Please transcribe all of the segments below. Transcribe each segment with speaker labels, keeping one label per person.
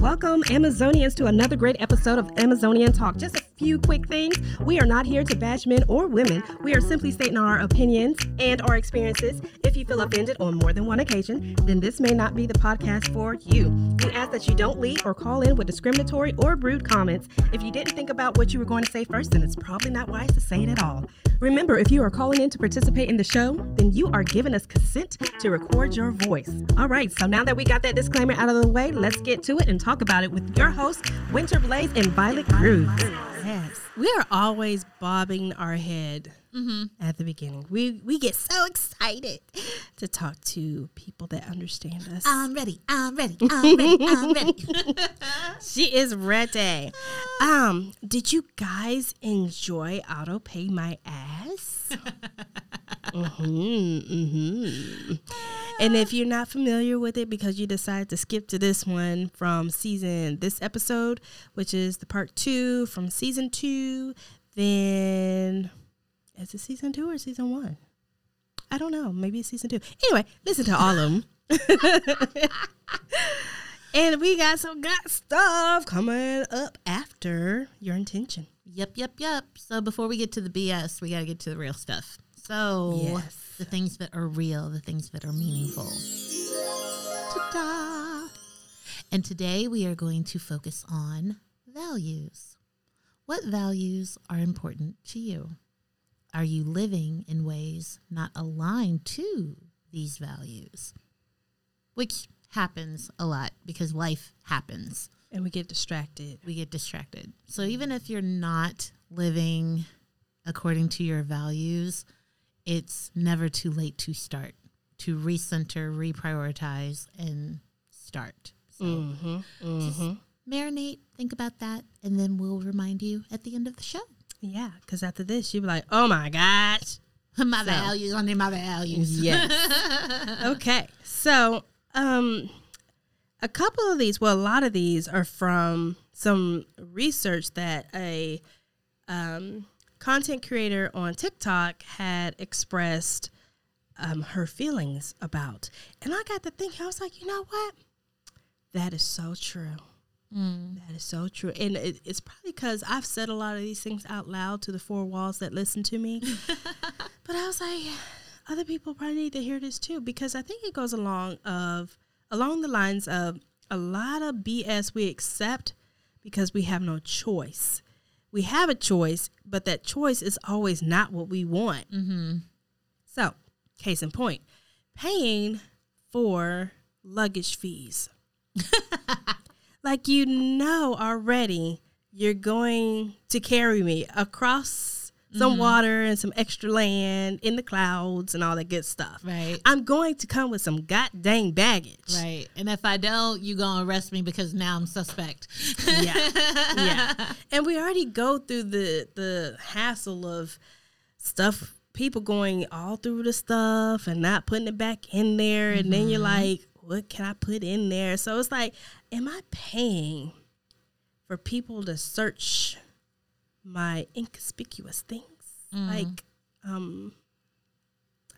Speaker 1: Welcome, Amazonians, to another great episode of Amazonian Talk. Just a few quick things. We are not here to bash men or women. We are simply stating our opinions and our experiences. If you feel offended on more than one occasion, then this may not be the podcast for you. We ask that you don't leave or call in with discriminatory or rude comments. If you didn't think about what you were going to say first, then it's probably not wise to say it at all. Remember, if you are calling in to participate in the show, then you are giving us consent to record your voice. All right, so now that we got that disclaimer out of the way, let's get to it and talk about it with your hosts, Winter Blaze and Violet Cruz.
Speaker 2: Yes, we are always bobbing our head
Speaker 3: Mm-hmm.
Speaker 2: at the beginning. We we get so excited to talk to people that understand us.
Speaker 3: I'm ready. I'm ready. I'm ready. I'm ready.
Speaker 2: she is ready. Um, did you guys enjoy auto pay my ass? hmm hmm And if you're not familiar with it because you decided to skip to this one from season this episode, which is the part two from season two, then is it season two or season one? I don't know. Maybe it's season two. Anyway, listen to all of them. and we got some good stuff coming up after your intention.
Speaker 3: yep, yep, yep. So before we get to the BS, we got to get to the real stuff. So
Speaker 2: Yes.
Speaker 3: the things that are real, the things that are meaningful. Ta-da! And today we are going to focus on values. What values are important to you? Are you living in ways not aligned to these values? Which happens a lot because life happens.
Speaker 2: And we get distracted.
Speaker 3: We get distracted. So even if you're not living according to your values, it's never too late to start, to recenter, reprioritize, and start. So
Speaker 2: Mm-hmm. Mm-hmm.
Speaker 3: marinate, think about that, and then we'll remind you at the end of the show.
Speaker 2: Yeah, because after this, you'll be like, oh my gosh.
Speaker 3: My
Speaker 2: So-
Speaker 3: values, under my values.
Speaker 2: Yes. okay. So, um, a couple of these, well, a lot of these are from some research that a um, content creator on TikTok had expressed um, her feelings about. And I got to think, I was like, you know what? That is so true.
Speaker 3: Mm.
Speaker 2: That is so true. And it, it's probably because I've said a lot of these things out loud to the four walls that listen to me. but I was like, other people probably need to hear this too because I think it goes along of along the lines of a lot of BS we accept because we have no choice. We have a choice, but that choice is always not what we want.
Speaker 3: Mm-hmm.
Speaker 2: So, case in point, paying for luggage fees. like you know already you're going to carry me across some mm-hmm. water and some extra land in the clouds and all that good stuff.
Speaker 3: Right.
Speaker 2: I'm going to come with some god dang baggage.
Speaker 3: Right. And if I don't, you going to arrest me because now I'm suspect.
Speaker 2: Yeah. yeah. And we already go through the the hassle of stuff people going all through the stuff and not putting it back in there and then you're mm-hmm. like what can I put in there? So it's like am I paying for people to search my inconspicuous things? Like um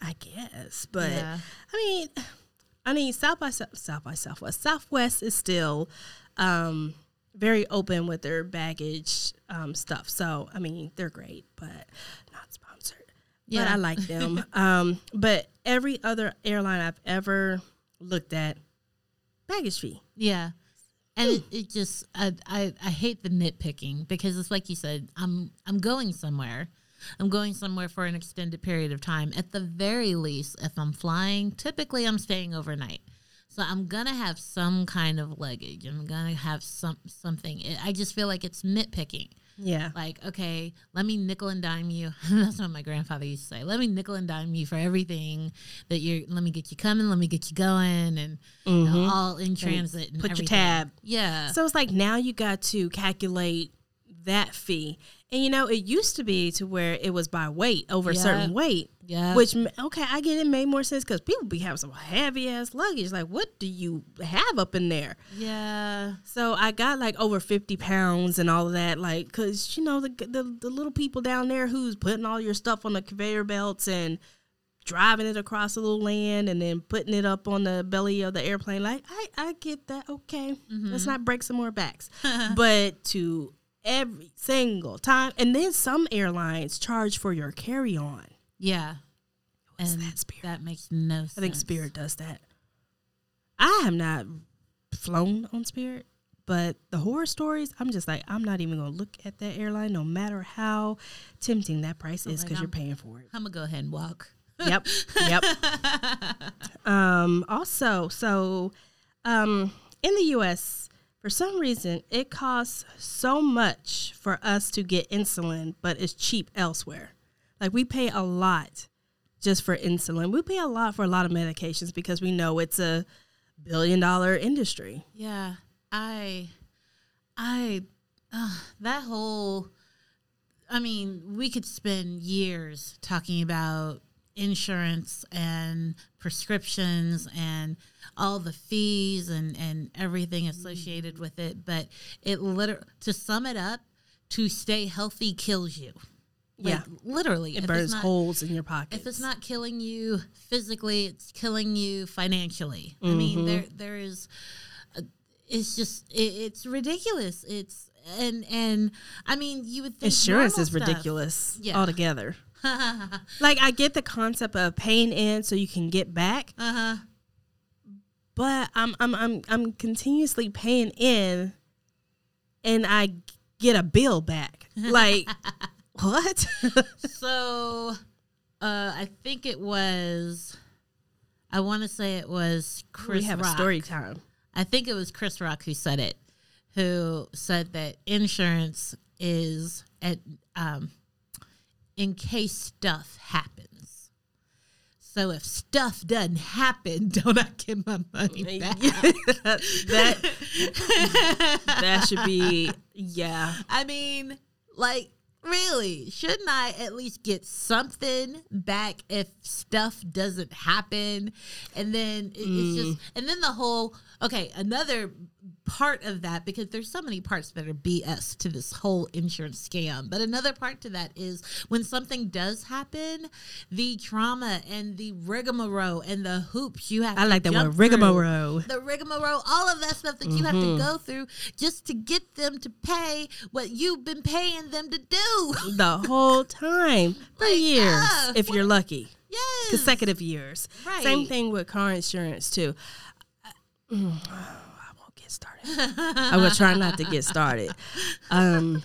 Speaker 2: I guess, but
Speaker 3: Yeah.
Speaker 2: I mean, I mean, South by South, South by Southwest, Southwest is still um, very open with their baggage um, stuff. So I mean, they're great, but not sponsored. But
Speaker 3: Yeah.
Speaker 2: I like them. um, but every other airline I've ever looked at, baggage fee.
Speaker 3: Yeah. And it, it just I, I I hate the nitpicking because it's like you said, I'm I'm going somewhere. I'm going somewhere for an extended period of time. At the very least, if I'm flying, typically I'm staying overnight. So I'm gonna have some kind of luggage. I'm gonna have some something. I just feel like it's nitpicking.
Speaker 2: Yeah.
Speaker 3: Like, okay, let me nickel and dime you. That's what my grandfather used to say. Let me nickel and dime you for everything that you're. Let me get you coming. Let me get you going, and you know,
Speaker 2: Mhm.
Speaker 3: all in transit. And
Speaker 2: put your tab.
Speaker 3: Yeah.
Speaker 2: So it's like now you got to calculate that fee. And you know, it used to be to where it was by weight over a certain weight.
Speaker 3: Yeah.
Speaker 2: Which okay, I get it made more sense because people be having some heavy ass luggage. Like, what do you have up in there?
Speaker 3: yeah.
Speaker 2: So I got like over fifty pounds and all of that. Like, cause you know the the, the little people down there who's putting all your stuff on the conveyor belts and driving it across a little land and then putting it up on the belly of the airplane. Like, I, I get that. Okay. Let's mm-hmm. not break some more backs. but to every single time, and then some airlines charge for your carry on.
Speaker 3: Yeah.
Speaker 2: What's
Speaker 3: and
Speaker 2: that, Spirit?
Speaker 3: that makes no sense.
Speaker 2: I think Spirit does that. I have not flown on Spirit, but the horror stories, I'm just like, I'm not even going to look at that airline no matter how tempting that price is
Speaker 3: like,
Speaker 2: because you're paying for it.
Speaker 3: I'm gonna go ahead and walk.
Speaker 2: yep yep um also so um in the us for some reason it costs so much for us to get insulin but it's cheap elsewhere like we pay a lot just for insulin we pay a lot for a lot of medications because we know it's a billion dollar industry
Speaker 3: Yeah, I, I, uh, that whole. I mean, we could spend years talking about insurance and prescriptions and all the fees and and everything associated with it, but it literally to sum it up, to stay healthy kills you. Like,
Speaker 2: Yeah.
Speaker 3: literally,
Speaker 2: it burns
Speaker 3: not-
Speaker 2: holes in your pocket.
Speaker 3: if it's not killing you physically, it's killing you financially. I mean, mm-hmm. there there is, a, it's just it, it's ridiculous. It's and and I mean, you would think
Speaker 2: insurance is
Speaker 3: stuff-
Speaker 2: ridiculous
Speaker 3: Yeah.
Speaker 2: altogether like i get the concept of paying in so you can get back
Speaker 3: Uh-huh.
Speaker 2: but I'm I'm I'm I'm continuously paying in, and I get a bill back. Like what?
Speaker 3: So, uh, I think it was. I want to say it was Chris.
Speaker 2: we have
Speaker 3: Rock.
Speaker 2: a story time.
Speaker 3: I think it was Chris Rock who said it, who said that insurance is at um, in case stuff happens. So if stuff doesn't happen, don't I get my money back?
Speaker 2: that that should be yeah.
Speaker 3: I mean, like, really, shouldn't I at least get something back if stuff doesn't happen? And then it, it's just, mm. and then the whole, okay, another part of that, because there's so many parts that are BS to this whole insurance scam, but another part to that is when something does happen, the trauma and the rigmarole and the hoops you have
Speaker 2: I like that word
Speaker 3: through
Speaker 2: rigmarole.
Speaker 3: the rigmarole, all of that stuff that you have
Speaker 2: Mm-hmm.
Speaker 3: to go through just to get them to pay what you've been paying them to do.
Speaker 2: The whole time for
Speaker 3: Like,
Speaker 2: years,
Speaker 3: ah,
Speaker 2: if you're lucky,
Speaker 3: Yes.
Speaker 2: consecutive years.
Speaker 3: Right.
Speaker 2: Same thing with car insurance too. I, mm, I won't get started. I will try not to get started. Um,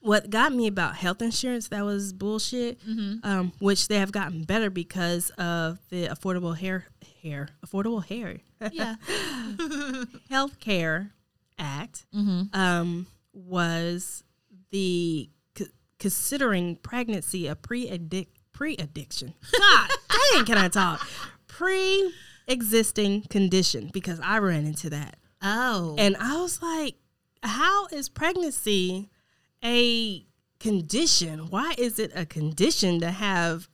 Speaker 2: what got me about health insurance that was bullshit, um, which they have gotten better because of the affordable hair hair affordable hair
Speaker 3: Yeah.
Speaker 2: health care act
Speaker 3: Mm-hmm.
Speaker 2: um, was the c- considering pregnancy a pre pre addiction. God dang, can I talk? Pre existing condition because I ran into that.
Speaker 3: Oh.
Speaker 2: And I was like, how is pregnancy a condition? Why is it a condition to have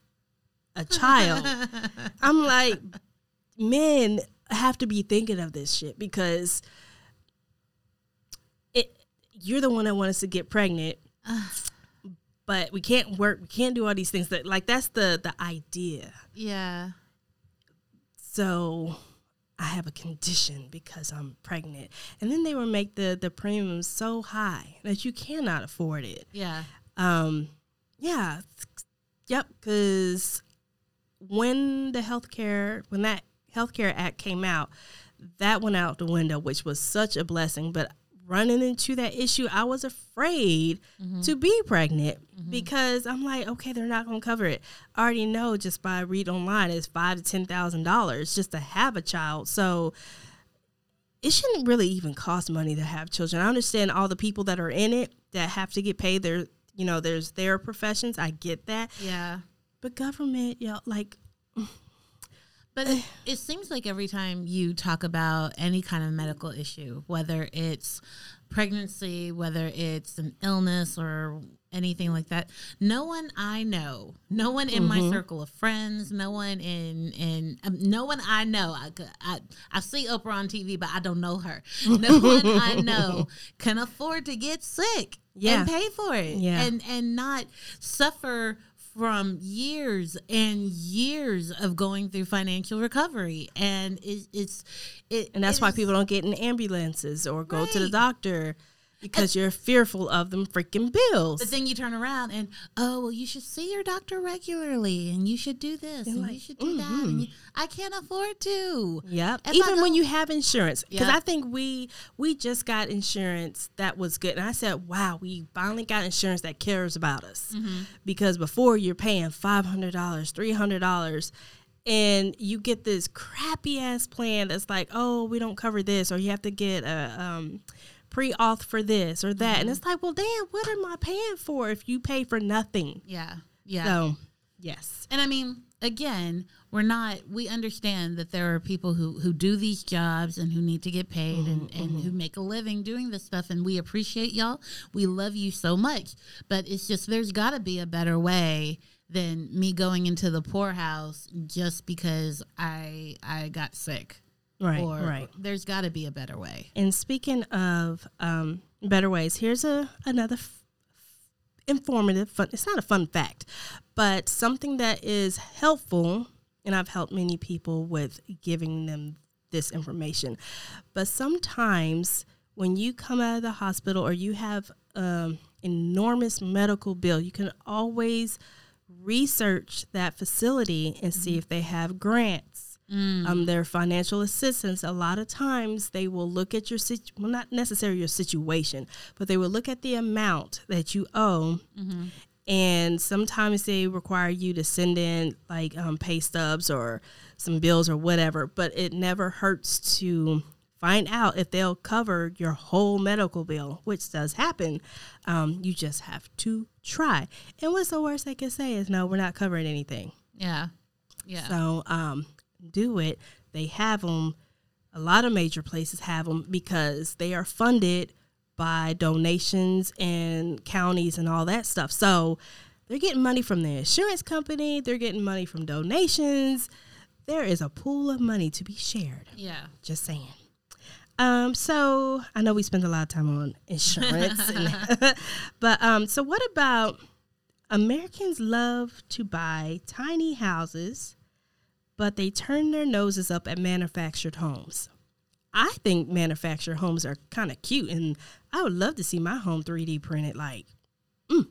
Speaker 2: a child? I'm like, men have to be thinking of this shit because it you're the one that wants us to get pregnant. But we can't work, we can't do all these things that like that's the the idea.
Speaker 3: yeah.
Speaker 2: So I have a condition because I'm pregnant. And then they would make the the premiums so high that you cannot afford it.
Speaker 3: Yeah.
Speaker 2: Um yeah. Yep, cuz when the healthcare when that healthcare act came out, that went out the window, which was such a blessing, but running into that issue, I was afraid mm-hmm. to be pregnant mm-hmm. because I'm like, okay, they're not going to cover it. I already know just by read online, it's five to ten thousand dollars just to have a child. So it shouldn't really even cost money to have children. I understand all the people that are in it that have to get paid. Their, you know, there's their professions. I get that,
Speaker 3: Yeah.
Speaker 2: but government, you know, like
Speaker 3: But it, it seems like every time you talk about any kind of medical issue, whether it's pregnancy, whether it's an illness or anything like that, no one I know, no one in my circle of friends, no one in in um, no one I know. I I see Oprah on TV, but I don't know her. No one I know can afford to get sick
Speaker 2: Yeah.
Speaker 3: and pay for it,
Speaker 2: Yeah.
Speaker 3: and and not suffer from years and years of going through financial recovery, and it, it's it,
Speaker 2: And that's
Speaker 3: it
Speaker 2: why
Speaker 3: is-
Speaker 2: people don't get in ambulances or go to the doctor because you're fearful of them freaking bills.
Speaker 3: But then you turn around and oh well, you should see your doctor regularly, and you should do this, and you should do that. And you, I can't afford to.
Speaker 2: Yep.
Speaker 3: If
Speaker 2: Even when you have insurance, because
Speaker 3: Yep.
Speaker 2: I think we we just got insurance that was good, and I said, "Wow, we finally got insurance that cares about us."
Speaker 3: Mm-hmm.
Speaker 2: Because before you're paying five hundred dollars, three hundred dollars, and you get this crappy ass plan that's like, "Oh, we don't cover this," or you have to get a um, pre auth for this or that,
Speaker 3: Mm-hmm.
Speaker 2: and it's like, "Well, damn, what am I paying for if you pay for nothing?"
Speaker 3: Yeah, yeah.
Speaker 2: So, yes,
Speaker 3: And I mean, again, we're not. We understand that there are people who who do these jobs and who need to get paid and and who make a living doing this stuff, and we appreciate y'all. We love you so much, but it's just there's got to be a better way than me going into the poorhouse just because I I got sick.
Speaker 2: Right,
Speaker 3: or
Speaker 2: right.
Speaker 3: there's got to be a better way.
Speaker 2: And speaking of um, better ways, here's a another f- informative fun. It's not a fun fact, but something that is helpful, and I've helped many people with giving them this information. But sometimes when you come out of the hospital or you have um, enormous medical bill, you can always research that facility and see if they have grants um, their financial assistance, a lot of times they will look at your situ- well, not necessarily your situation, but they will look at the amount that you owe, and sometimes they require you to send in like um, pay stubs or some bills or whatever. But it never hurts to find out if they'll cover your whole medical bill, which does happen. Um, you just have to try. And what's the worst they can say is no, we're not covering anything.
Speaker 3: Yeah, yeah.
Speaker 2: So um, do it. They have them. A lot of major places have them because they are funded by donations and counties and all that stuff. So they're getting money from the insurance company. They're getting money from donations. There is a pool of money to be shared.
Speaker 3: yeah.
Speaker 2: Just saying. Um, so I know we spend a lot of time on insurance, and, but um, so what about Americans love to buy tiny houses, but they turn their noses up at manufactured homes. I think manufactured homes are kind of cute, and I would love to see my home 3D printed. Like, mm.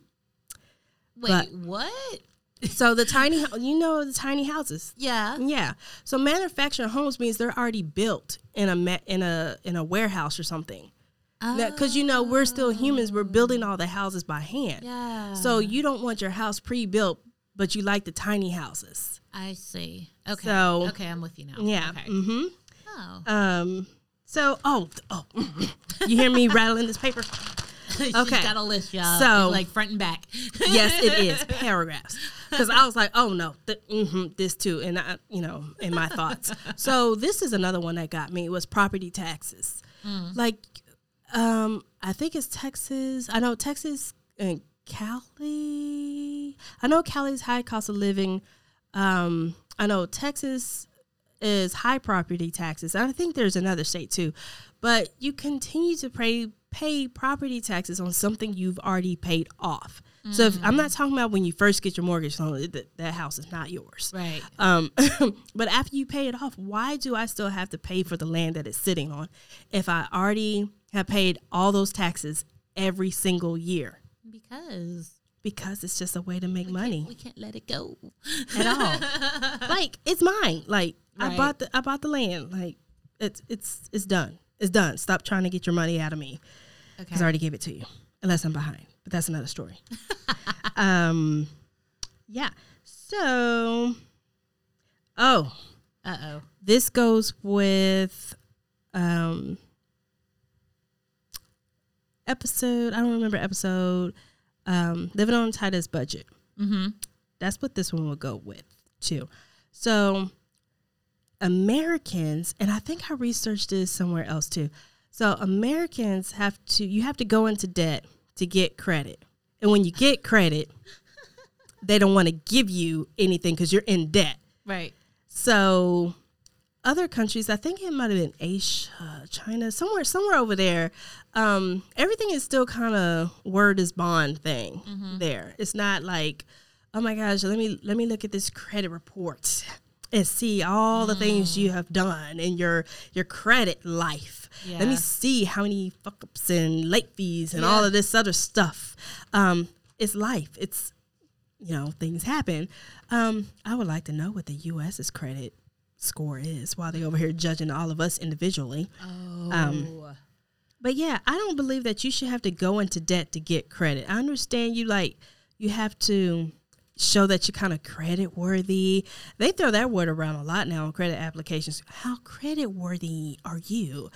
Speaker 3: Wait,
Speaker 2: But-
Speaker 3: what?
Speaker 2: so the tiny, you know, the tiny houses.
Speaker 3: Yeah.
Speaker 2: Yeah. So manufactured homes means they're already built in a in a in a warehouse or something. Because you know we're still humans. We're building all the houses by hand.
Speaker 3: Yeah.
Speaker 2: So you don't want your house pre-built, but you like the tiny houses.
Speaker 3: I see. Okay.
Speaker 2: So-
Speaker 3: okay, I'm with you now.
Speaker 2: Yeah.
Speaker 3: Okay.
Speaker 2: Mm-hmm.
Speaker 3: Oh.
Speaker 2: Um. So oh oh, you hear me rattling this paper?
Speaker 3: She's
Speaker 2: Okay.
Speaker 3: got a list, y'all.
Speaker 2: So-
Speaker 3: like front and back.
Speaker 2: yes, it is paragraphs. Because I was like, oh no, th- hmm this too, and I, you know, in my thoughts. So this is another one that got me. It was property taxes. Like, um, I think it's Texas. I know Texas and Cali. I know Cali's high cost of living. Um, I know Texas is high property taxes. I think there's another state too, but you continue to pay pay property taxes on something you've already paid off. So if, I'm not talking about when you first get your mortgage loan, that, that house is not yours.
Speaker 3: right.
Speaker 2: Um, but after you pay it off, why do I still have to pay for the land that it's sitting on if I already have paid all those taxes every single year?
Speaker 3: Because
Speaker 2: Because it's just a way to make money
Speaker 3: we can't let it go.
Speaker 2: at all. like it's mine. Like I bought the I bought the land. Like it's it's it's done. It's done. Stop trying to get your money out of me Okay. because I already gave it to you. Unless I'm behind, but that's another story. um, yeah. So, oh,
Speaker 3: Uh oh.
Speaker 2: this goes with um episode. I don't remember episode. Um, living on tightest budget.
Speaker 3: Mm-hmm.
Speaker 2: That's what this one will go with too. So Americans, and I think I researched this somewhere else too. So Americans have to you have to go into debt to get credit. And when you get credit, they don't want to give you anything because you're in debt.
Speaker 3: Right.
Speaker 2: So other countries, I think it might have been Asia, China, somewhere, somewhere over there. Um, everything is still kind of word is bond thing there. It's not like, oh my gosh, let me let me look at this credit report and see all the things you have done in your your credit life. Let me see how many fuck ups and late fees and all of this other stuff. Um, it's life. It's you know things happen. Um, I would like to know what the U.S.'s credit score is while they over here judging all of us individually.
Speaker 3: Um, oh.
Speaker 2: But yeah, I don't believe that you should have to go into debt to get credit. I understand you like you have to show that you're kind of credit worthy. They throw that word around a lot now on credit applications. How credit worthy are you?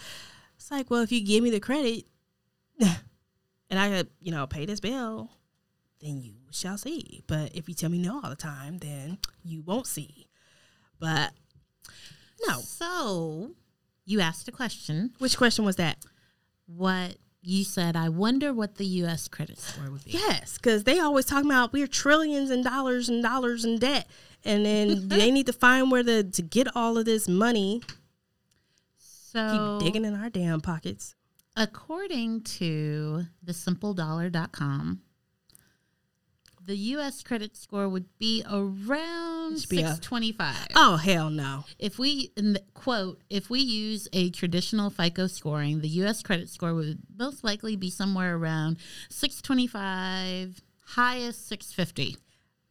Speaker 2: It's like, well, if you give me the credit and I could, you know, pay this bill, then you shall see. But if you tell me no all the time, then you won't see. But no.
Speaker 3: So you asked a question.
Speaker 2: Which question was that?
Speaker 3: What you said, I wonder what the U.S. credit score would be.
Speaker 2: Yes, because they always talking about we're trillions and dollars and dollars in debt, and then they need to find where to to get all of this money.
Speaker 3: So
Speaker 2: Keep digging in our damn pockets.
Speaker 3: According to the thesimpledollar.com, the U.S. credit score would be around
Speaker 2: be a-
Speaker 3: 625.
Speaker 2: Oh hell no!
Speaker 3: If we, in the, quote, if we use a traditional FICO scoring, the U.S. credit score would most likely be somewhere around 625, highest 650.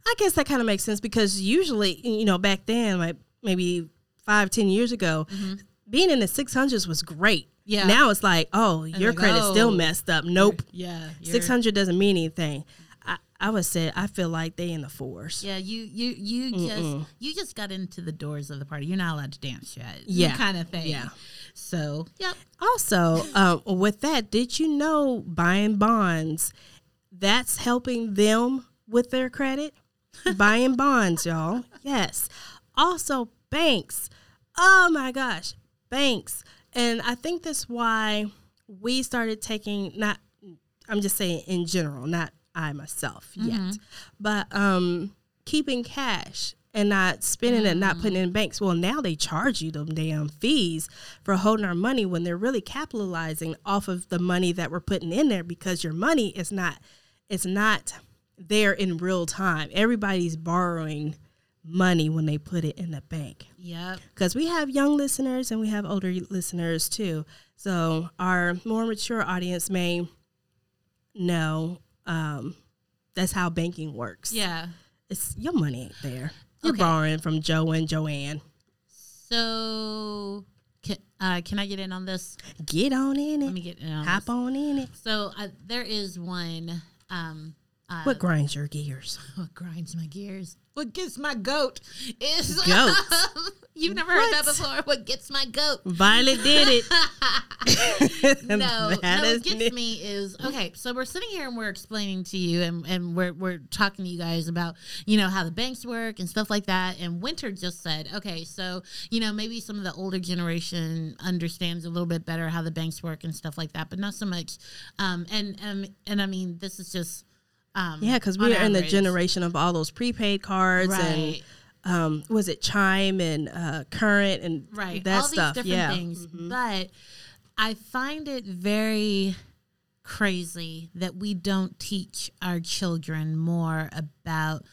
Speaker 2: I guess that kind of makes sense because usually, you know, back then, like maybe five, ten years ago, mm-hmm. being in the six hundreds was great.
Speaker 3: Yeah.
Speaker 2: Now it's like, oh, your
Speaker 3: like,
Speaker 2: credit's still
Speaker 3: oh,
Speaker 2: messed up. Nope.
Speaker 3: Yeah.
Speaker 2: Six hundred doesn't mean anything. I, would say I feel like they in the fours.
Speaker 3: Yeah, you you you just you just got into the doors of the party. You're not allowed to dance yet.
Speaker 2: Yeah.
Speaker 3: kind of thing.
Speaker 2: Yeah.
Speaker 3: So yep.
Speaker 2: Also, um, with that, did you know buying bonds, that's helping them with their credit? buying bonds, y'all. Yes. Also, banks. Oh my gosh, banks. And I think that's why we started taking not I'm just saying in general, not I myself yet, but um keeping cash and not spending it, not putting it in banks. Well, now they charge you them damn fees for holding our money when they're really capitalizing off of the money that we're putting in there because your money is not it's not there in real time. Everybody's borrowing money when they put it in the bank
Speaker 3: Yep.
Speaker 2: because we have young listeners and we have older listeners too. So our more mature audience may know um, that's how banking works.
Speaker 3: Yeah.
Speaker 2: it's your money ain't there. You're
Speaker 3: Okay.
Speaker 2: borrowing from Joe and Joanne.
Speaker 3: So can, uh, can I get in on this?
Speaker 2: Get on in it.
Speaker 3: Let me get in on
Speaker 2: Hop
Speaker 3: this.
Speaker 2: on in it.
Speaker 3: So uh, there is one. Um, uh,
Speaker 2: What grinds your gears?
Speaker 3: what grinds my gears? What gets my goat is
Speaker 2: Goat?
Speaker 3: You've never heard that before. What gets my goat?
Speaker 2: Violet did it.
Speaker 3: no,
Speaker 2: That
Speaker 3: no, what gets me is okay. So we're sitting here and we're explaining to you, and, and we're we're talking to you guys about you know how the banks work and stuff like that. And Winter just said, okay, so you know maybe some of the older generation understands a little bit better how the banks work and stuff like that, but not so much. Um, and and and I mean this is just um,
Speaker 2: Yeah, because we're in the generation of all those prepaid cards and um, was it Chime and uh, Current and
Speaker 3: right.
Speaker 2: that
Speaker 3: all
Speaker 2: stuff.
Speaker 3: these different
Speaker 2: yeah.
Speaker 3: things. But i find it very crazy that we don't teach our children more about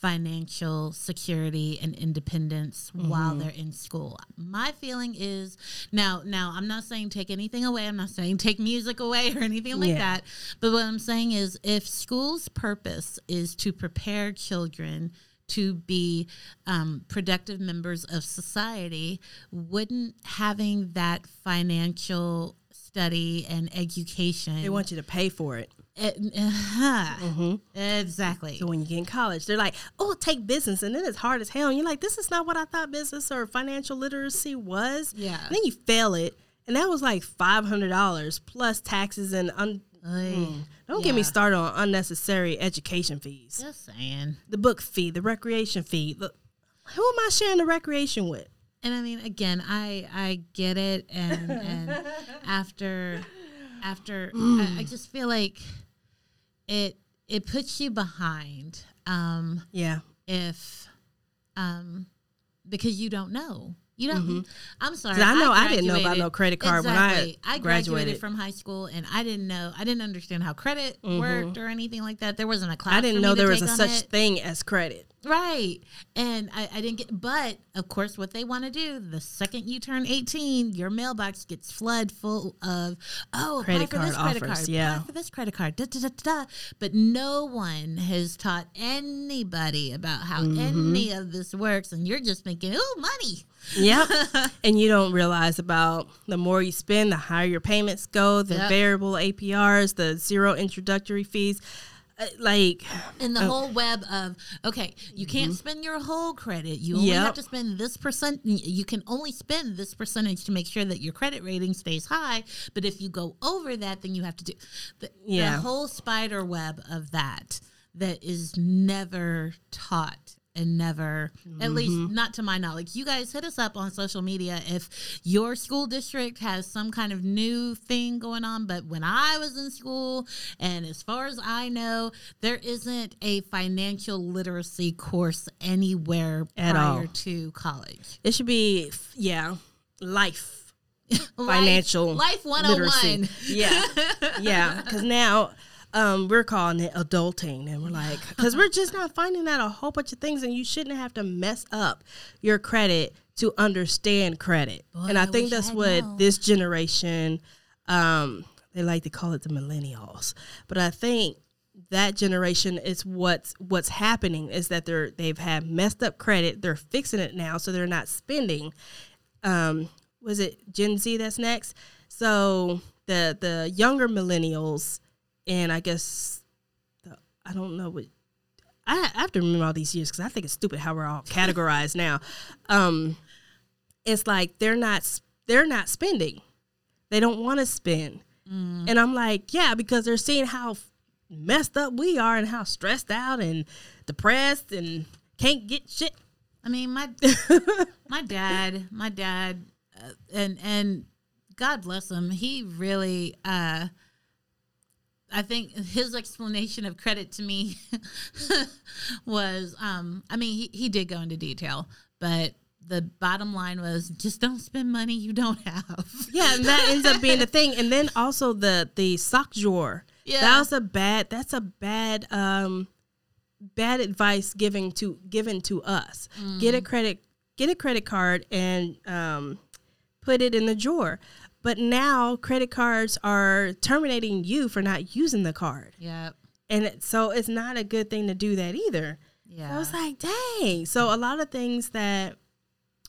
Speaker 3: financial security and independence while they're in school my feeling is now now i'm not saying take anything away i'm not saying take music away or anything like
Speaker 2: Yeah.
Speaker 3: that but what i'm saying is if school's purpose is to prepare children to be um, productive members of society, wouldn't having that financial study and education
Speaker 2: They want you to pay for it.
Speaker 3: Uh-huh. exactly
Speaker 2: So when you get in college, they're like, "Oh, take business," and then it's hard as hell. And you're like, "This is not what I thought business or financial literacy was."
Speaker 3: Yeah.
Speaker 2: And then you fail it, and that was like five hundred dollars plus taxes and un-
Speaker 3: Oy.
Speaker 2: don't get me started on unnecessary education fees.
Speaker 3: just saying
Speaker 2: The book fee, the recreation fee. Look, who am I sharing the recreation with?
Speaker 3: and i mean again i i get it and and after after I, I just feel like it it puts you behind um
Speaker 2: Yeah.
Speaker 3: if um because you don't know You know, I'm sorry.
Speaker 2: I know I didn't know about no credit card when I
Speaker 3: Exactly. I graduated from high school, and I didn't know. I didn't understand how credit worked or anything like that. There wasn't a class.
Speaker 2: I didn't know there was a such
Speaker 3: it.
Speaker 2: thing as credit.
Speaker 3: Right. And I, I didn't get, but of course, what they want to do, the second you turn 18, your mailbox gets flood full of, oh,
Speaker 2: Credit
Speaker 3: apply for this
Speaker 2: card
Speaker 3: credit
Speaker 2: offers,
Speaker 3: card,
Speaker 2: yeah.
Speaker 3: for this credit card, da, da, da, da, da. But no one has taught anybody about how
Speaker 2: Mm-hmm.
Speaker 3: any of this works. And you're just thinking, oh, money.
Speaker 2: Yep. and you don't realize about the more you spend, the higher your payments go, the
Speaker 3: Yep.
Speaker 2: variable APRs, the zero introductory fees. Uh, Like, Oh.
Speaker 3: the whole web of okay, you can't spend your whole credit. You only have
Speaker 2: Mm-hmm.
Speaker 3: To spend this percent. You can only spend this percentage to make sure that your credit rating stays high. But if you go over that, then you have to do the,
Speaker 2: Yeah.
Speaker 3: the whole spider web of that that is never taught and never at least
Speaker 2: Mm-hmm.
Speaker 3: not to my knowledge you guys hit us up on social media if your school district has some kind of new thing going on but when i was in school and as far as i know there isn't a financial literacy course anywhere
Speaker 2: At
Speaker 3: prior
Speaker 2: all.
Speaker 3: to college
Speaker 2: it should be, yeah, life.
Speaker 3: Life-
Speaker 2: Financial
Speaker 3: life 101
Speaker 2: literacy. Yeah. yeah. Because now um, we're calling it adulting. And we're like, because we're just not finding out a whole bunch of things. And you shouldn't have to mess up your credit to understand credit.
Speaker 3: Boy,
Speaker 2: and I
Speaker 3: I
Speaker 2: think that's
Speaker 3: I'd
Speaker 2: what this generation, um, they like to call it the millennials. But I think that generation is what's what's happening is that they're they've had messed up credit they're fixing it now so they're not spending um was it gen z that's next so the the younger millennials and i guess the, i don't know what I, I have to remember all these years because i think it's stupid how we're all categorized now. Um it's like they're not they're not spending. They don't want to spend and i'm like yeah because they're seeing how messed up we are and how stressed out and depressed and can't get shit.
Speaker 3: I mean, my my dad, my dad, uh, and and God bless him. He really, uh, I think his explanation of credit to me was, um, I mean, he he did go into detail, but the bottom line was just don't spend money you don't have.
Speaker 2: Yeah, and that ends up being the thing. And then also the the sock drawer.
Speaker 3: Yeah.
Speaker 2: That was a bad that's a bad um bad advice given to given to us. Get a credit get a credit card and um put it in the drawer. But now credit cards are terminating you for not using the card.
Speaker 3: yeah,
Speaker 2: And it, so it's not a good thing to do that either.
Speaker 3: yeah.
Speaker 2: I was like, dang. So a lot of things that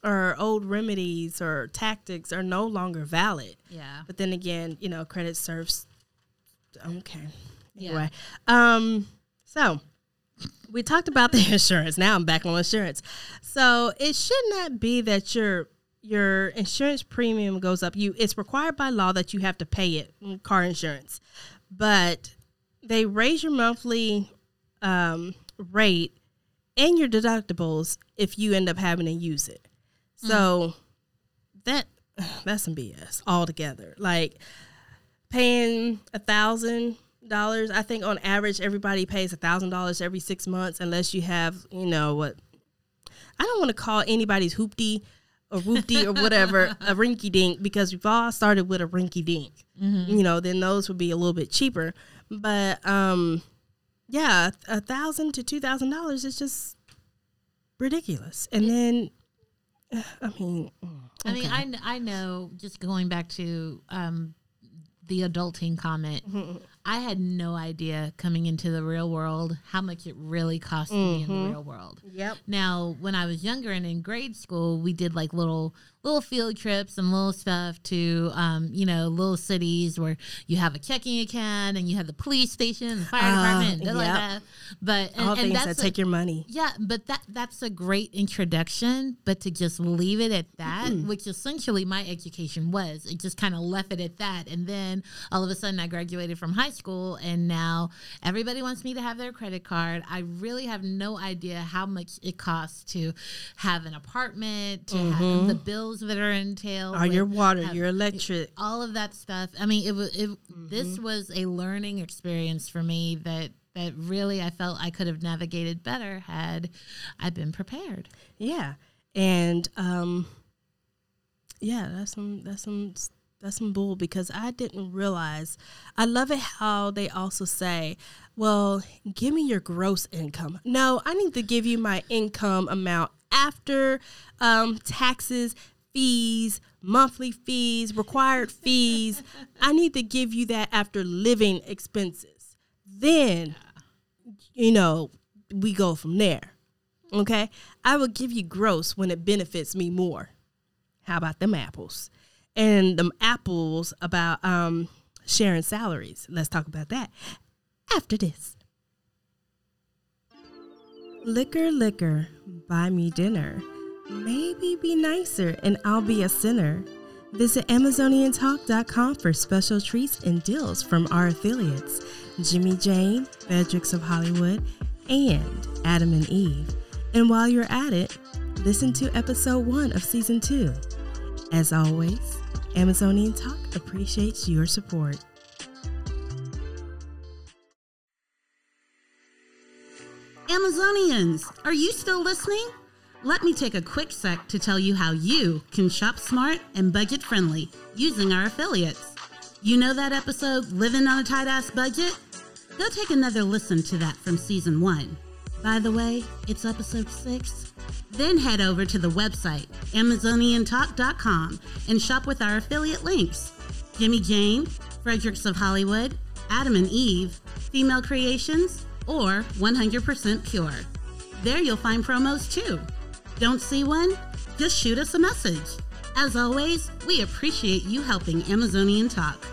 Speaker 2: are old remedies or tactics are no longer valid.
Speaker 3: yeah.
Speaker 2: But then again, you know, credit serves. Okay.
Speaker 3: Yeah.
Speaker 2: Anyway, um, so we talked about the insurance. Now I'm back on insurance. So it should not be that your your insurance premium goes up. You it's required by law that you have to pay it, mm, car insurance, but they raise your monthly um, rate and your deductibles if you end up having to use it. So that that's some BS altogether. Like paying a thousand dollars. I think on average everybody pays a thousand dollars every six months unless you have, you know, what I don't want to call anybody's hoopty or whoopty or whatever a rinky dink because we've all started with a rinky dink. You know, then those would be a little bit cheaper. But um yeah, a thousand to two thousand dollars is just ridiculous. And then I mean
Speaker 3: I mean, I, I know just going back to um, the adulting comment, I had no idea coming into the real world how much it really cost to be in the mm-hmm. real world.
Speaker 2: Yep.
Speaker 3: Now, when I was younger and in grade school, we did like little little field trips and little stuff to um, you know little cities where you have a checking account and you have the police station and the fire
Speaker 2: Uh,
Speaker 3: department and da- like that. But and,
Speaker 2: All
Speaker 3: and
Speaker 2: things that
Speaker 3: a-
Speaker 2: take your money.
Speaker 3: yeah, but that that's a great introduction. But to just leave it at that, which essentially my education was, it just kind of left it at that. And then all of a sudden, I graduated from high school, and now everybody wants me to have their credit card. I really have no idea how much it costs to have an apartment, to have the that are entailed,
Speaker 2: Or your water,
Speaker 3: have-
Speaker 2: your electric.
Speaker 3: all of that stuff. I mean, it was this
Speaker 2: Mm-hmm.
Speaker 3: was a learning experience for me that that really I felt I could have navigated better had I been prepared.
Speaker 2: Yeah. And um yeah, that's some that's some that's some bull because I didn't realize. I love it how they also say, "Well, give me your gross income." No, I need to give you my income amount after um, taxes, fees, monthly fees, required fees. I need to give you that after living expenses. Then, you know, we go from there. Okay, I will give you gross when it benefits me more. How about them apples? and the apples about um, sharing salaries. Let's talk about that after this. Liquor, liquor, buy me dinner. Maybe be nicer and I'll be a sinner. Visit AmazonianTalk.com for special treats and deals from our affiliates Jimmy Jane, Fredericks of Hollywood, and Adam and Eve. And while you're at it, listen to episode one of season two. As always, Amazonian Talk appreciates your support.
Speaker 4: Amazonians, are you still listening? Let me take a quick sec to tell you how you can shop smart and budget friendly using our affiliates. You know that episode, Living on a Tight Ass Budget? Go take another listen to that from season one. By the way, it's episode six. Then head over to the website, AmazonianTalk.com, and shop with our affiliate links Jimmy Jane, Fredericks of Hollywood, Adam and Eve, Female Creations, or 100% Pure. There you'll find promos too. Don't see one? Just shoot us a message. As always, we appreciate you helping Amazonian Talk.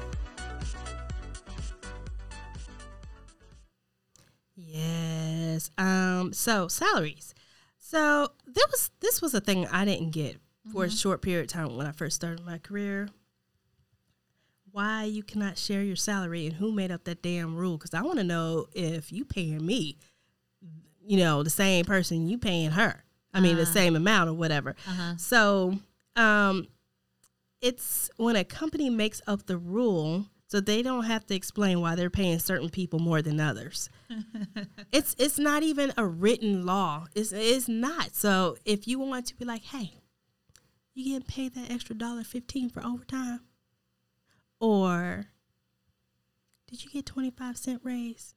Speaker 2: Yes. Um. So salaries. So there was this was a thing I didn't get for a short period of time when I first started my career. Why you cannot share your salary and who made up that damn rule? Because I want to know if you paying me, you know, the same person you paying her. I mean, the uh-huh. same amount or whatever. Uh-huh. So, um, it's when a company makes up the rule so they don't have to explain why they're paying certain people more than others. it's it's not even a written law. It's it's not. So if you want to be like, hey, you getting paid that extra dollar fifteen for overtime, or did you get twenty five cent raise?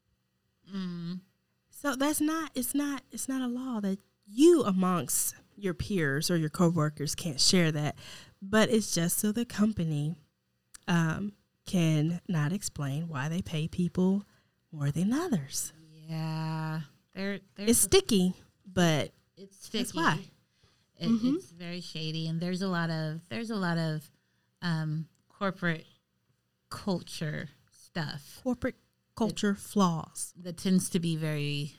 Speaker 2: Mm. So that's not. It's not. It's not a law that you amongst your peers or your coworkers can't share that, but it's just so the company um, can not explain why they pay people more than others.
Speaker 3: Yeah, there. There's
Speaker 2: It's sticky, but
Speaker 3: it's sticky.
Speaker 2: That's why.
Speaker 3: It, It's very shady, and there's a lot of there's a lot of um, corporate culture stuff
Speaker 2: corporate culture flaws,
Speaker 3: that tends to be very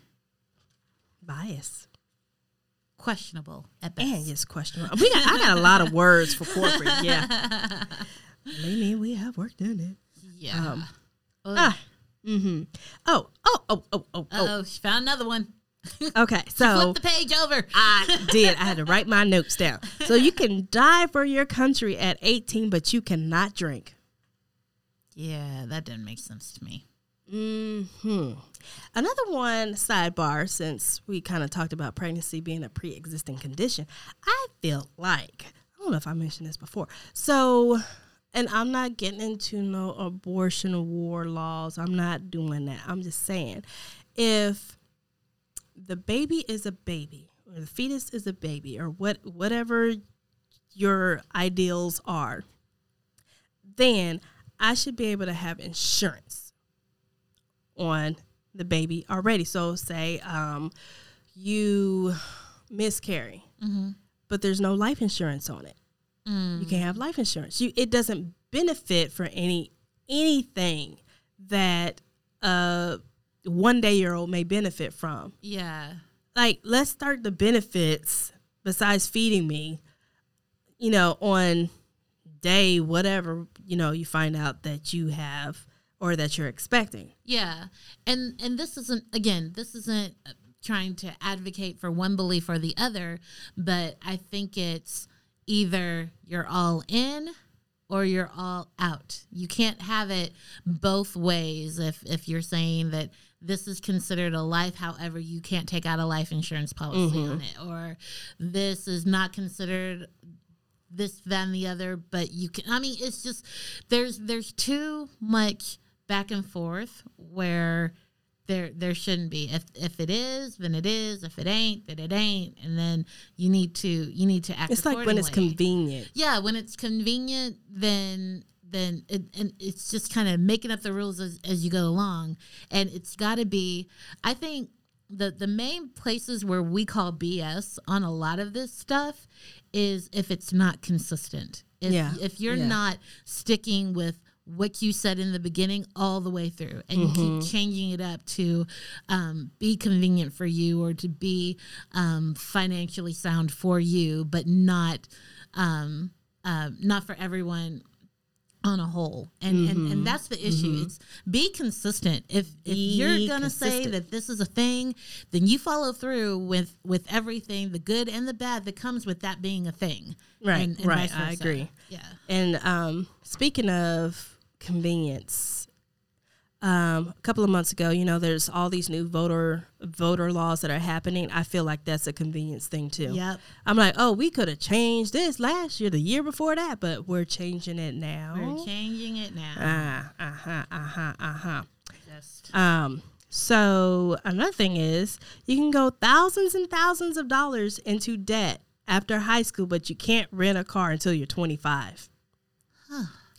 Speaker 2: bias,
Speaker 3: questionable at best.
Speaker 2: and yes, questionable. We got, I got a lot of words for corporate. Yeah, me, we have worked in it.
Speaker 3: yeah.
Speaker 2: Um,
Speaker 3: oh,
Speaker 2: Ah, mm-hmm. Oh, oh, oh, oh, oh, oh.
Speaker 3: oh, she found another one.
Speaker 2: Okay, so
Speaker 3: Flip the page over.
Speaker 2: I did. I had to write my notes down. So you can die for your country at 18, but you cannot drink.
Speaker 3: yeah, that didn't make sense to me.
Speaker 2: Hmm. Another one sidebar, since we kind of talked about pregnancy being a pre-existing condition, I feel like I don't know if I mentioned this before. So, and I'm not getting into no abortion war laws. I'm not doing that. I'm just saying, if the baby is a baby, or the fetus is a baby, or what whatever your ideals are, then I should be able to have insurance on the baby already. So say um, you miscarry, but there's no life insurance on it. You can't have life insurance. You it doesn't benefit for any anything that a one day year old may benefit from.
Speaker 3: Yeah.
Speaker 2: Like let's start the benefits besides feeding me, you know, on day whatever, you know, you find out that you have or that you're expecting.
Speaker 3: Yeah, and and this isn't again. This isn't uh, trying to advocate for one belief or the other, but I think it's either you're all in or you're all out. You can't have it both ways. If if you're saying that this is considered a life, however, you can't take out a life insurance policy on it, or this is not considered this, that, and the other, but you can. I mean, it's just there's there's too much back and forth where there there shouldn't be. If if it is, then it is. If it ain't, then it ain't. And then you need to you need to act.
Speaker 2: It's like when it's convenient.
Speaker 3: Yeah, when it's convenient, then then it, and it's just kind of making up the rules as, as you go along, and it's got to be. I think the the main places where we call BS on a lot of this stuff is if it's not consistent. If,
Speaker 2: Yeah,
Speaker 3: if you're
Speaker 2: yeah.
Speaker 3: not sticking with what you said in the beginning all the way through and you
Speaker 2: Mm-hmm.
Speaker 3: keep changing it up to um, be convenient for you or to be um, financially sound for you but not um, uh, not for everyone on a whole. And, and and that's the issue. It's be consistent. If if
Speaker 2: Be
Speaker 3: you're gonna say that this is a thing then you follow through with with everything the good and the bad that comes with that being a thing.
Speaker 2: Right,
Speaker 3: and, and
Speaker 2: right, I agree.
Speaker 3: yeah.
Speaker 2: And um, speaking of convenience, um, a couple of months ago, you know, there's all these new voter voter laws that are happening. I feel like that's a convenience thing too.
Speaker 3: Yep.
Speaker 2: I'm like, oh, we could have changed this last year, the year before that, but we're changing it now.
Speaker 3: we're changing it now
Speaker 2: Ah, uh huh, uh huh, uh huh.
Speaker 3: Just-
Speaker 2: Um, so another thing is you can go thousands and thousands of dollars into debt after high school, but you can't rent a car until you're 25.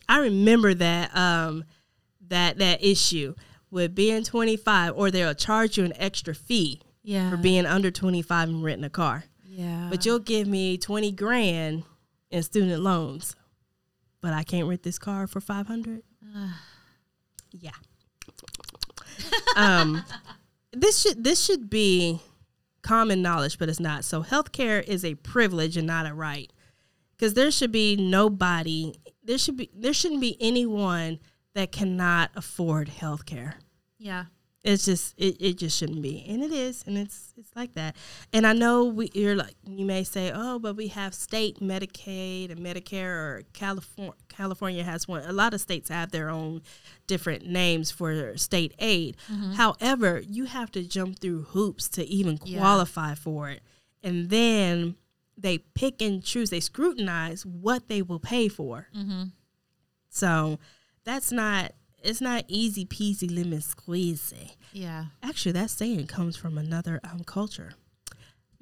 Speaker 2: I remember that um, that that issue with being 25, or they'll charge you an extra fee
Speaker 3: yeah
Speaker 2: for being under 25 and renting a car.
Speaker 3: yeah
Speaker 2: But you'll give me 20 grand in student loans, but I can't rent this car for 500. yeah. um, this should this should be common knowledge, but it's not. So healthcare is a privilege and not a right. Because there should be nobody. There should be there shouldn't be anyone that cannot afford healthcare.
Speaker 3: Yeah.
Speaker 2: It's just it, it just shouldn't be. And it is and it's it's like that. And i know we you're like you may say oh but we have state medicaid and medicare or california california has one. A lot of states have their own different names for state aid. Mm-hmm. However you have to jump through hoops to even
Speaker 3: Yeah.
Speaker 2: qualify for it. And then they pick and choose they scrutinize what they will pay for so that's not it's not easy peasy lemon squeezy.
Speaker 3: yeah
Speaker 2: Actually, that saying comes from another um, culture.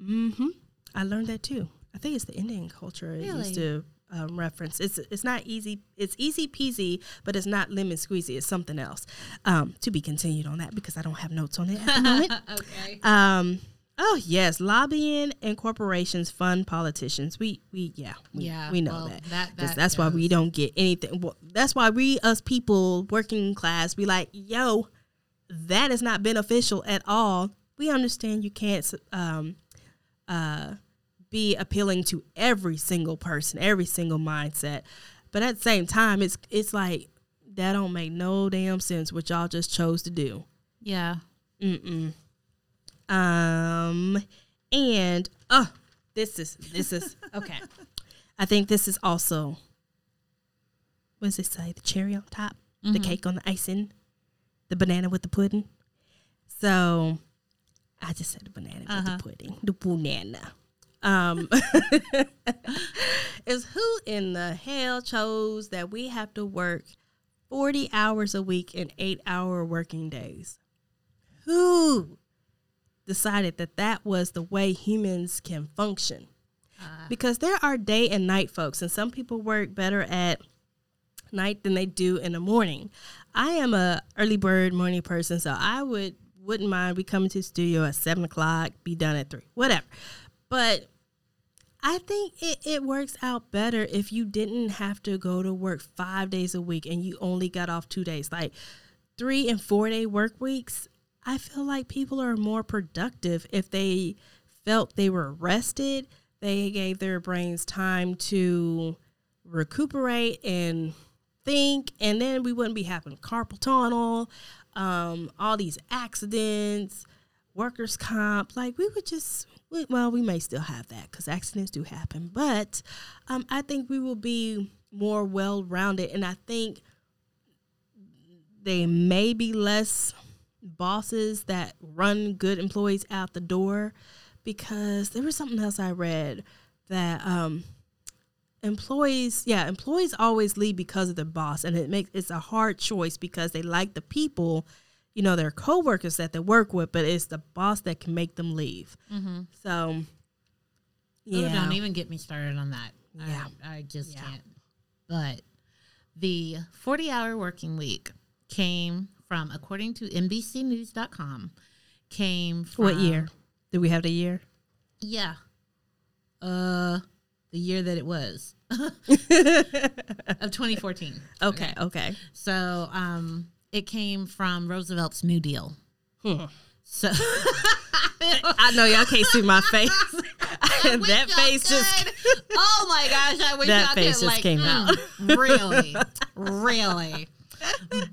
Speaker 2: Mm-hmm. I learned that too. I think it's the Indian culture it used to um, reference. It's it's not easy. It's easy peasy, but it's not lemon squeezy. It's something else. Um, to be continued on that because I don't have notes on it at the moment.
Speaker 3: okay
Speaker 2: Um. Oh yes, lobbying and corporations fund politicians. We we yeah we,
Speaker 3: Yeah,
Speaker 2: we know
Speaker 3: well,
Speaker 2: that.
Speaker 3: that- that
Speaker 2: that's why we don't get anything. Well, that's why we us people working class be like, yo, that is not beneficial at all. We understand you can't um uh be appealing to every single person, every single mindset, but at the same time, it's it's like that don't make no damn sense what y'all just chose to do.
Speaker 3: yeah
Speaker 2: Mm-mm. Um, and oh, this is this is okay. I think this is also. What does it say? The cherry on top, the cake on the icing, the banana with the pudding. So, I just said the banana with the pudding, the banana. Um, is who in the hell chose that we have to work forty hours a week and eight hour working days? who decided that that was the way humans can function. Ah. Because there are day and night folks and some people work better at night than they do in the morning. I am a early bird morning person so i would wouldn't mind we coming to the studio at seven o'clock be done at three whatever. But I think it, it works out better if you didn't have to go to work five days a week and you only got off two days. Like three and four day work weeks, I feel like people are more productive if they felt they were rested. They gave their brains time to recuperate and think, and then we wouldn't be having carpal tunnel, um, all these accidents, workers' comp. Like we would just, we, well, we may still have that because accidents do happen, but um, I think we will be more well rounded, and I think they may be less bosses that run good employees out the door because there was something else I read that um employees, yeah, employees always leave because of their boss, and it makes it's a hard choice because they like the people, you know, their coworkers that they work with, but it's the boss that can make them leave. So,
Speaker 3: Yeah.
Speaker 2: yeah,
Speaker 3: don't even get me started on that.
Speaker 2: Yeah.
Speaker 3: I, I just
Speaker 2: Yeah.
Speaker 3: can't. But the 40 hour working week came from, according to NBCnews.com, came from.
Speaker 2: what year? Do we have the year?
Speaker 3: Yeah. Uh, the year that it was of 2014.
Speaker 2: Okay, okay.
Speaker 3: So, um, it came from Roosevelt's New Deal.
Speaker 2: Hmm.
Speaker 3: So
Speaker 2: I know y'all can't see my face.
Speaker 3: I wish
Speaker 2: that
Speaker 3: y'all
Speaker 2: face just
Speaker 3: could. oh my gosh! I wish
Speaker 2: That
Speaker 3: y'all
Speaker 2: face
Speaker 3: could,
Speaker 2: just
Speaker 3: like,
Speaker 2: came
Speaker 3: mm, really, really.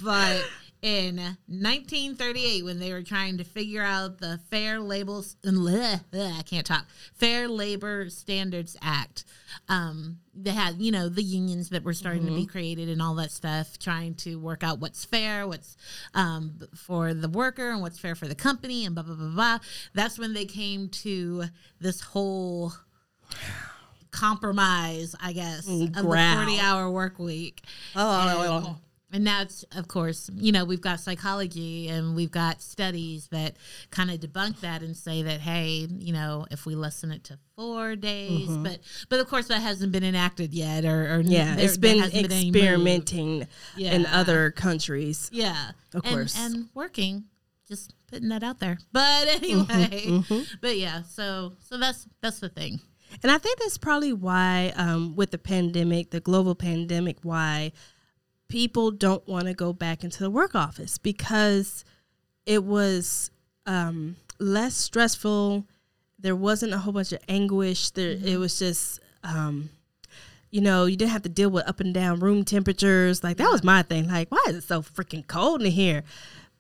Speaker 3: But in 1938, when they were trying to figure out the Fair Labels, bleh, bleh, I can't talk, Fair Labor Standards Act, um, they had you know the unions that were starting to be created and all that stuff, trying to work out what's fair, what's um, for the worker, and what's fair for the company, and blah blah blah blah. That's when they came to this whole compromise, I guess, of the 40 hour work week.
Speaker 2: Oh.
Speaker 3: And, and that's, of course, you know, we've got psychology and we've got studies that kind of debunk that and say that, hey, you know, if we lessen it to four days, mm-hmm. but but of course that hasn't been enacted yet, or, or
Speaker 2: Yeah,
Speaker 3: there-
Speaker 2: it's been
Speaker 3: hasn't any move.
Speaker 2: experimenting in other countries.
Speaker 3: Yeah,
Speaker 2: Of
Speaker 3: and,
Speaker 2: course.
Speaker 3: and working. Just putting that out there. But mm-hmm, anyway, mm-hmm. but yeah, so so that's that's the thing.
Speaker 2: And I think that's probably why, um, with the pandemic, the global pandemic, why people don't want to go back into the work office because it was um, less stressful. There wasn't a whole bunch of anguish. There, it was just, um, you know, you didn't have to deal with up and down room temperatures. Like that was my thing. Like, why is it so freaking cold in here?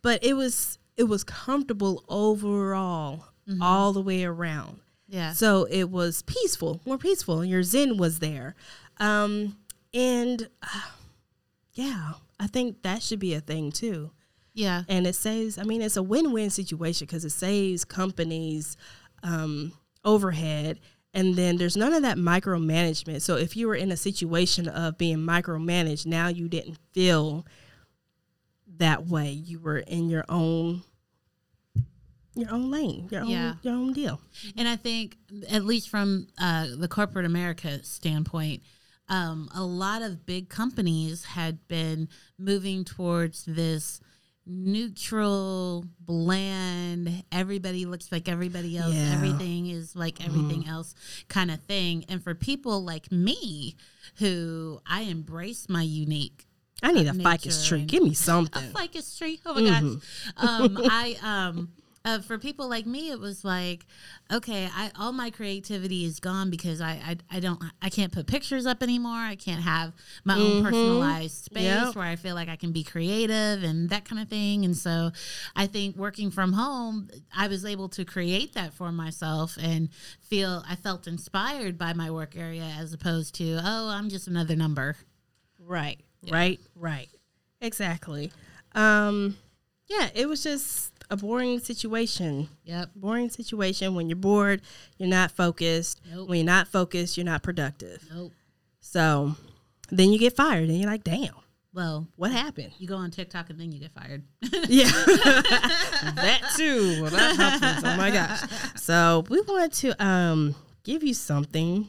Speaker 2: But it was, it was comfortable overall, all the way around.
Speaker 3: Yeah.
Speaker 2: So it was peaceful, more peaceful. Your zen was there. Um, and uh, yeah, I think that should be a thing too.
Speaker 3: Yeah.
Speaker 2: And it saves, I mean, it's a win win situation because it saves companies um, overhead. And then there's none of that micromanagement. So if you were in a situation of being micromanaged, now you didn't feel that way. You were in your own your own lane, your own
Speaker 3: Yeah.
Speaker 2: your own deal.
Speaker 3: And I think, at least from uh, the corporate America standpoint, um, a lot of big companies had been moving towards this neutral, bland, everybody looks like everybody else,
Speaker 2: Yeah.
Speaker 3: everything is like everything else kind of thing. And for people like me, who I embrace my unique
Speaker 2: I need a ficus tree. Give me something.
Speaker 3: a ficus tree. Oh my gosh. Um, I um uh, for people like me, it was like, okay, I all my creativity is gone because I I, I don't I can't put pictures up anymore. I can't have my own personalized space
Speaker 2: Yep.
Speaker 3: where I feel like I can be creative and that kind of thing. And so, I think working from home, I was able to create that for myself and feel I felt inspired by my work area as opposed to oh I'm just another number.
Speaker 2: Right, right, right. Exactly. Um, yeah, it was just a boring situation.
Speaker 3: Yep.
Speaker 2: Boring situation. When you're bored, you're not focused.
Speaker 3: Nope.
Speaker 2: When you're not focused, you're not productive.
Speaker 3: Nope.
Speaker 2: So then you get fired, and you're like, damn,
Speaker 3: Well,
Speaker 2: what happened?
Speaker 3: you go on TikTok and then you get fired.
Speaker 2: Yeah, that too. Well, that happens. Oh my gosh. So we want to um give you something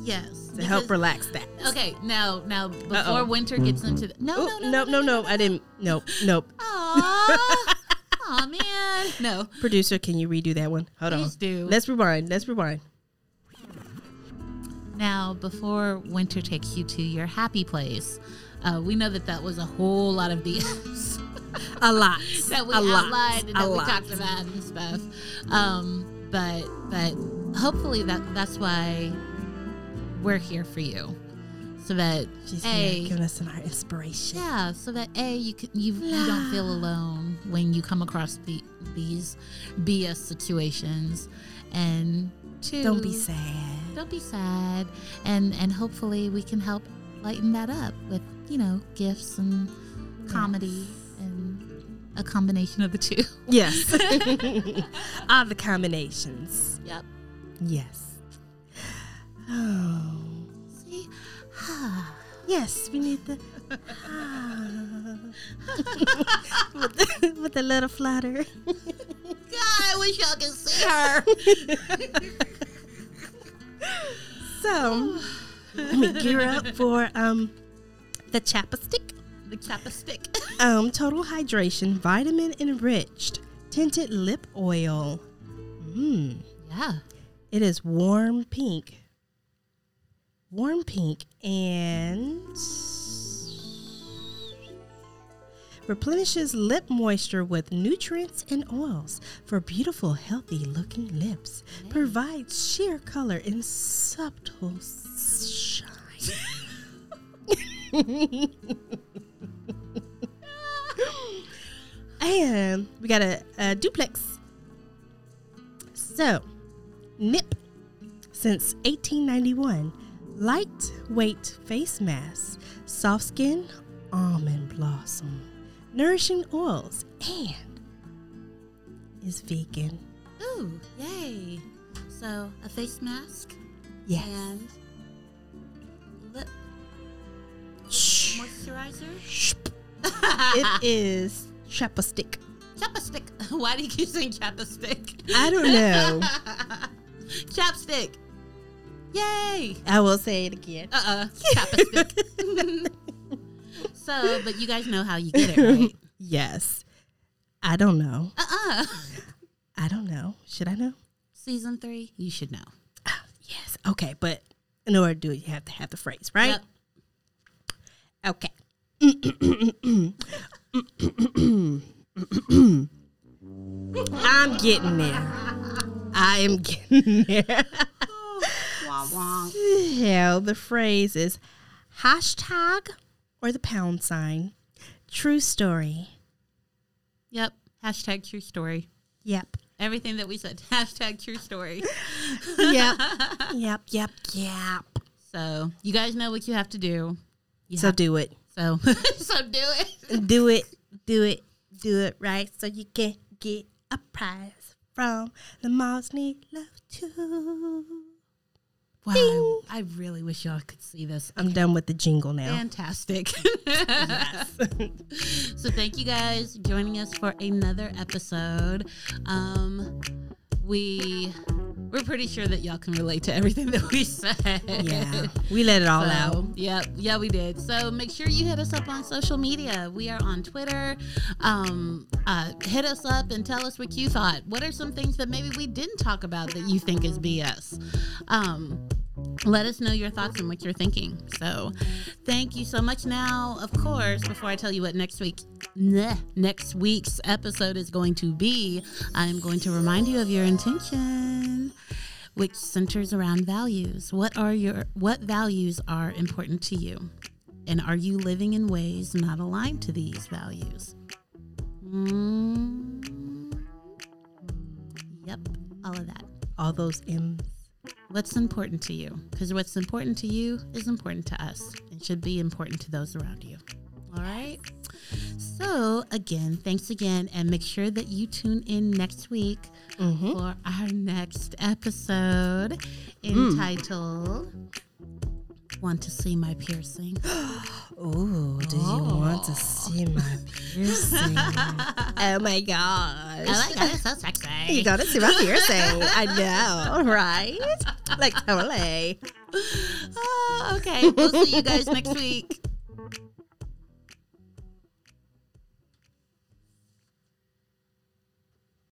Speaker 3: yes.
Speaker 2: to help relax that.
Speaker 3: Okay, now now before
Speaker 2: Uh-oh.
Speaker 3: winter gets into the no
Speaker 2: Oop,
Speaker 3: no no
Speaker 2: nope, no, no, no, no, I didn't. Nope, nope.
Speaker 3: Aw, Aw, man. No.
Speaker 2: Producer, can you redo that one? Hold
Speaker 3: Please
Speaker 2: on.
Speaker 3: do.
Speaker 2: Let's rewind. Let's rewind.
Speaker 3: Now, before winter takes you to your happy place, uh, we know that that was a whole lot of BS
Speaker 2: A lot.
Speaker 3: that we
Speaker 2: a lot.
Speaker 3: outlined and
Speaker 2: a
Speaker 3: that we
Speaker 2: lot.
Speaker 3: talked about and stuff. Um, but but hopefully that that's why we're here for you, so that
Speaker 2: She's
Speaker 3: a
Speaker 2: here giving us our inspiration.
Speaker 3: Yeah, so that a you can, you you don't feel alone when you come across the, these BS situations, and two,
Speaker 2: Don't be sad.
Speaker 3: Don't be sad, and and hopefully we can help lighten that up with you know gifts and comedy and a combination of the two.
Speaker 2: Yes. All the combinations.
Speaker 3: Yep.
Speaker 2: Yes. Oh.
Speaker 3: See,
Speaker 2: Yes, we need the. with, the with the little flutter.
Speaker 3: God, I wish y'all could see her.
Speaker 2: So, let me gear up for um the chapstick.
Speaker 3: the chapstick.
Speaker 2: Um, total hydration, vitamin enriched, tinted lip oil. Mmm.
Speaker 3: yeah.
Speaker 2: It is warm pink. Warm pink and replenishes lip moisture with nutrients and oils for beautiful, healthy looking lips. Provides sheer color and subtle shine. and we got a, a duplex. So, Nip since 1891. Lightweight face mask, soft skin, almond blossom, nourishing oils, and is vegan.
Speaker 4: Ooh, yay. So, a face mask
Speaker 2: Yes.
Speaker 4: and lip
Speaker 2: Shh.
Speaker 4: moisturizer.
Speaker 2: it is chapstick.
Speaker 3: Chapstick. Why do you keep saying chapstick?
Speaker 2: I don't know.
Speaker 3: Chapstick. Yay.
Speaker 2: I will say it again.
Speaker 3: Uh uh.
Speaker 4: So, but you guys know how you get it, right?
Speaker 2: Yes. I don't know.
Speaker 3: uh uh
Speaker 2: I don't know. Should I know?
Speaker 4: Season three, you should know.
Speaker 2: Yes. Okay, but in order to do it, you have to have the phrase, right?
Speaker 3: Yep.
Speaker 2: Okay. I'm getting there. I am getting there. Hell, the phrase is hashtag or the pound sign. True story.
Speaker 3: Yep. Hashtag true story.
Speaker 2: Yep.
Speaker 3: Everything that we said. Hashtag true story.
Speaker 2: Yep. yep. Yep. Yep.
Speaker 3: So you guys know what you have to do. You
Speaker 2: So do it.
Speaker 3: so so do it.
Speaker 2: Do it. Do it. Do it right so you can get a prize from the Moms Need Love too.
Speaker 3: Wow. I really wish y'all could see this.
Speaker 2: I'm done with the jingle now.
Speaker 3: Fantastic. so thank you guys joining us for another episode. Um we we're pretty sure that y'all can relate to everything that we said.
Speaker 2: Yeah. We let it all out.
Speaker 3: So, yeah, yeah, we did. So make sure you hit us up on social media. We are on Twitter. Um, uh, hit us up and tell us what you thought. What are some things that maybe we didn't talk about that you think is BS? Um, let us know your thoughts and what you're thinking. So, thank you so much. Now, of course, before I tell you what next week, nah, next week's episode is going to be, I'm going to remind you of your intention, which centers around values. What are your what values are important to you, and are you living in ways not aligned to these values? Mm, yep, all of that
Speaker 2: All those M's.
Speaker 3: What's important to you because what's important to you is important to us and should be important to those around you. All right? So again thanks again and make sure that you tune in next week
Speaker 2: Mm-hmm.
Speaker 3: for our next episode entitled want to see my piercing
Speaker 2: Ooh, do you want to see my piercing? oh my gosh.
Speaker 3: oh my god it's so sexy
Speaker 2: You gotta see my piercing. I know, right? Like totally.
Speaker 3: Ah, okay we'll see you guys next week